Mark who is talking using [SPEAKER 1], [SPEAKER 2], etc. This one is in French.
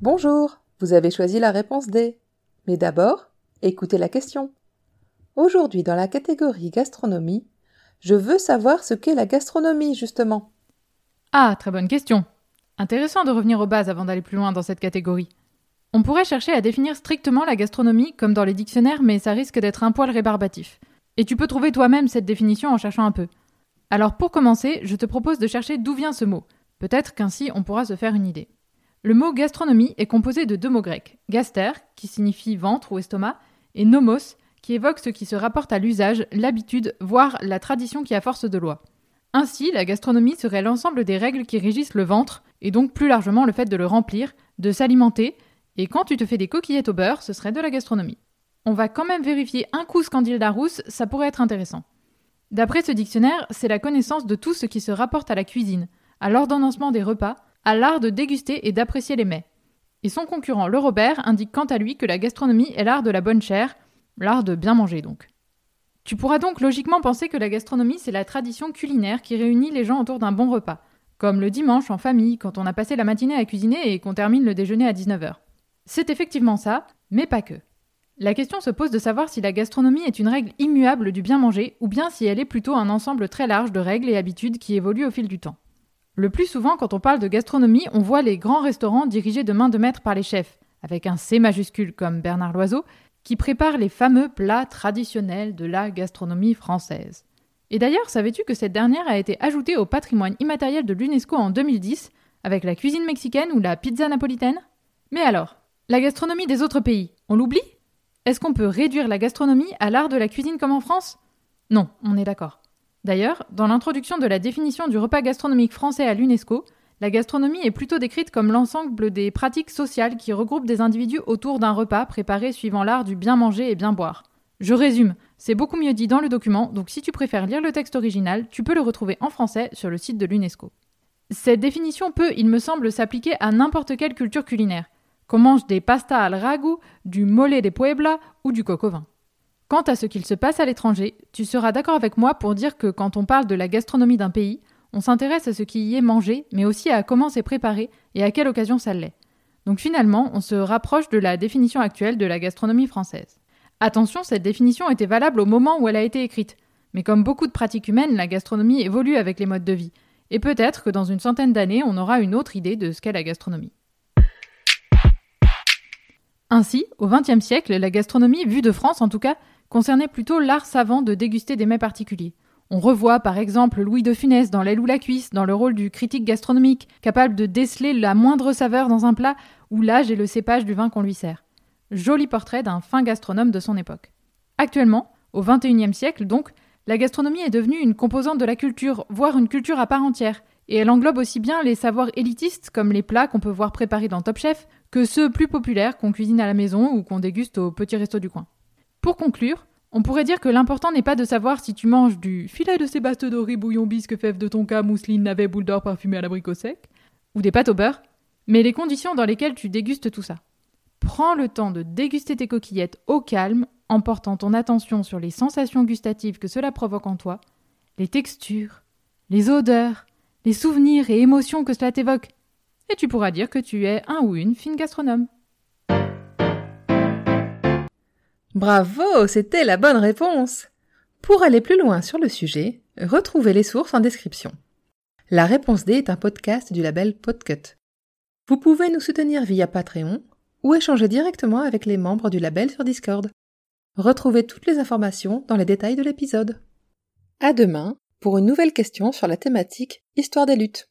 [SPEAKER 1] Bonjour, vous avez choisi la réponse D. Mais d'abord, écoutez la question. Aujourd'hui, dans la catégorie gastronomie, je veux savoir ce qu'est la gastronomie, justement.
[SPEAKER 2] Ah, très bonne question. Intéressant de revenir aux bases avant d'aller plus loin dans cette catégorie. On pourrait chercher à définir strictement la gastronomie comme dans les dictionnaires, mais ça risque d'être un poil rébarbatif. Et tu peux trouver toi-même cette définition en cherchant un peu. Alors pour commencer, je te propose de chercher d'où vient ce mot. Peut-être qu'ainsi on pourra se faire une idée. Le mot gastronomie est composé de deux mots grecs, gaster, qui signifie ventre ou estomac, et nomos, qui évoque ce qui se rapporte à l'usage, l'habitude, voire la tradition qui a force de loi. Ainsi, la gastronomie serait l'ensemble des règles qui régissent le ventre, et donc plus largement le fait de le remplir, de s'alimenter, et quand tu te fais des coquillettes au beurre, ce serait de la gastronomie. On va quand même vérifier un coup Scandile Darousse, ça pourrait être intéressant. D'après ce dictionnaire, c'est la connaissance de tout ce qui se rapporte à la cuisine, à l'ordonnancement des repas, à l'art de déguster et d'apprécier les mets. Et son concurrent, le Robert, indique quant à lui que la gastronomie est l'art de la bonne chair, l'art de bien manger donc. Tu pourras donc logiquement penser que la gastronomie, c'est la tradition culinaire qui réunit les gens autour d'un bon repas, comme le dimanche en famille, quand on a passé la matinée à cuisiner et qu'on termine le déjeuner à 19h. C'est effectivement ça, mais pas que. La question se pose de savoir si la gastronomie est une règle immuable du bien manger ou bien si elle est plutôt un ensemble très large de règles et habitudes qui évoluent au fil du temps. Le plus souvent, quand on parle de gastronomie, on voit les grands restaurants dirigés de main de maître par les chefs, avec un C majuscule comme Bernard Loiseau, qui prépare les fameux plats traditionnels de la gastronomie française. Et d'ailleurs, savais-tu que cette dernière a été ajoutée au patrimoine immatériel de l'UNESCO en 2010, avec la cuisine mexicaine ou la pizza napolitaine? Mais alors, la gastronomie des autres pays, on l'oublie? Est-ce qu'on peut réduire la gastronomie à l'art de la cuisine comme en France? Non, on est d'accord. D'ailleurs, dans l'introduction de la définition du repas gastronomique français à l'UNESCO, la gastronomie est plutôt décrite comme l'ensemble des pratiques sociales qui regroupent des individus autour d'un repas préparé suivant l'art du bien manger et bien boire. Je résume, c'est beaucoup mieux dit dans le document, donc si tu préfères lire le texte original, tu peux le retrouver en français sur le site de l'UNESCO. Cette définition peut, il me semble, s'appliquer à n'importe quelle culture culinaire, qu'on mange des pastas al ragu, du mole de Puebla ou du coq au vin. Quant à ce qu'il se passe à l'étranger, tu seras d'accord avec moi pour dire que quand on parle de la gastronomie d'un pays, on s'intéresse à ce qui y est mangé, mais aussi à comment c'est préparé et à quelle occasion ça l'est. Donc finalement, on se rapproche de la définition actuelle de la gastronomie française. Attention, cette définition était valable au moment où elle a été écrite. Mais comme beaucoup de pratiques humaines, la gastronomie évolue avec les modes de vie. Et peut-être que dans une centaine d'années, on aura une autre idée de ce qu'est la gastronomie. Ainsi, au XXe siècle, la gastronomie, vue de France en tout cas, concernait plutôt l'art savant de déguster des mets particuliers. On revoit par exemple Louis de Funès dans L'aile ou la cuisse, dans le rôle du critique gastronomique, capable de déceler la moindre saveur dans un plat ou l'âge et le cépage du vin qu'on lui sert. Joli portrait d'un fin gastronome de son époque. Actuellement, au XXIe siècle donc, la gastronomie est devenue une composante de la culture, voire une culture à part entière, et elle englobe aussi bien les savoirs élitistes comme les plats qu'on peut voir préparés dans Top Chef, que ceux plus populaires qu'on cuisine à la maison ou qu'on déguste au petit resto du coin. Pour conclure, on pourrait dire que l'important n'est pas de savoir si tu manges du filet de sébastodori bouillon bisque fève de tonka mousseline navet boule d'or parfumé à l'abricot sec, ou des pâtes au beurre, mais les conditions dans lesquelles tu dégustes tout ça. Prends le temps de déguster tes coquillettes au calme, en portant ton attention sur les sensations gustatives que cela provoque en toi, les textures, les odeurs, les souvenirs et émotions que cela t'évoque. Et tu pourras dire que tu es un ou une fine gastronome.
[SPEAKER 1] Bravo, c'était la bonne réponse. Pour aller plus loin sur le sujet, retrouvez les sources en description. La réponse D est un podcast du label Podcut. Vous pouvez nous soutenir via Patreon ou échanger directement avec les membres du label sur Discord. Retrouvez toutes les informations dans les détails de l'épisode. À demain pour une nouvelle question sur la thématique Histoire des luttes.